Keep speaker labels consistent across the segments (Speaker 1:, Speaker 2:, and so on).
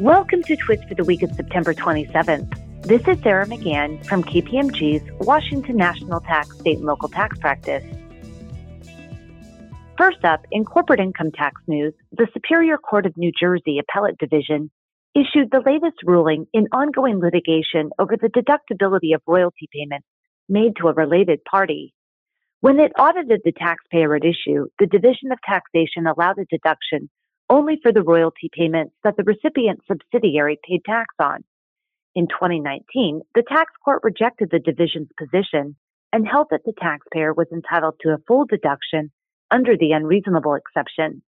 Speaker 1: Welcome to Twist for the week of September 27th. This is Sarah McGahan from KPMG's Washington National Tax State and Local Tax Practice. First up, in corporate income tax news, the Superior Court of New Jersey Appellate Division issued the latest ruling in ongoing litigation over the deductibility of royalty payments made to a related party. When it audited the taxpayer at issue, the Division of Taxation allowed a deduction only for the royalty payments that the recipient subsidiary paid tax on. In 2019, the tax court rejected the division's position and held that the taxpayer was entitled to a full deduction under the unreasonable exception.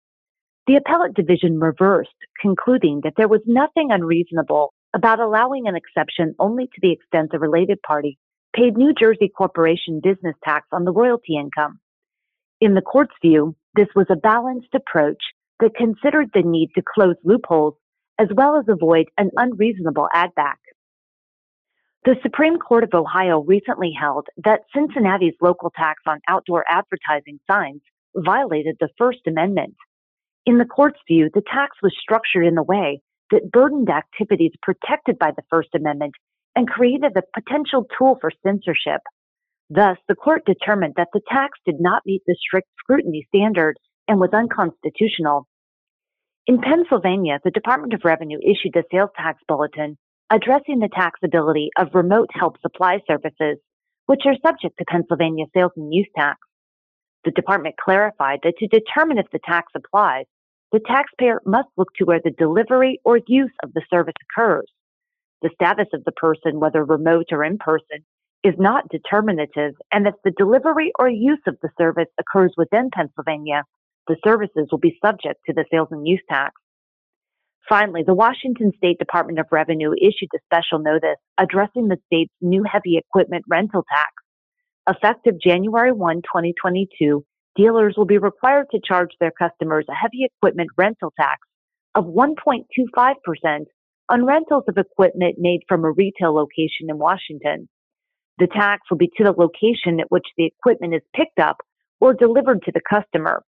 Speaker 1: The appellate division reversed, concluding that there was nothing unreasonable about allowing an exception only to the extent the related party paid New Jersey corporation business tax on the royalty income. In the court's view, this was a balanced approach that considered the need to close loopholes as well as avoid an unreasonable add back. The Supreme Court of Ohio recently held that Cincinnati's local tax on outdoor advertising signs violated the First Amendment. In the court's view, the tax was structured in a way that burdened activities protected by the First Amendment and created a potential tool for censorship. Thus, the court determined that the tax did not meet the strict scrutiny standard and was unconstitutional. In Pennsylvania, the Department of Revenue issued a sales tax bulletin addressing the taxability of remote help supply services, which are subject to Pennsylvania sales and use tax. The department clarified that to determine if the tax applies, the taxpayer must look to where the delivery or use of the service occurs. The status of the person, whether remote or in person, is not determinative, and if the delivery or use of the service occurs within Pennsylvania, the services will be subject to the sales and use tax. Finally, the Washington State Department of Revenue issued a special notice addressing the state's new heavy equipment rental tax. Effective January 1, 2022, dealers will be required to charge their customers a heavy equipment rental tax of 1.25% on rentals of equipment made from a retail location in Washington. The tax will be to the location at which the equipment is picked up or delivered to the customer.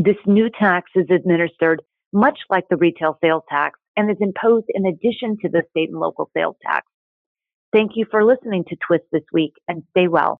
Speaker 1: This new tax is administered much like the retail sales tax and is imposed in addition to the state and local sales tax. Thank you for listening to Twist this week and stay well.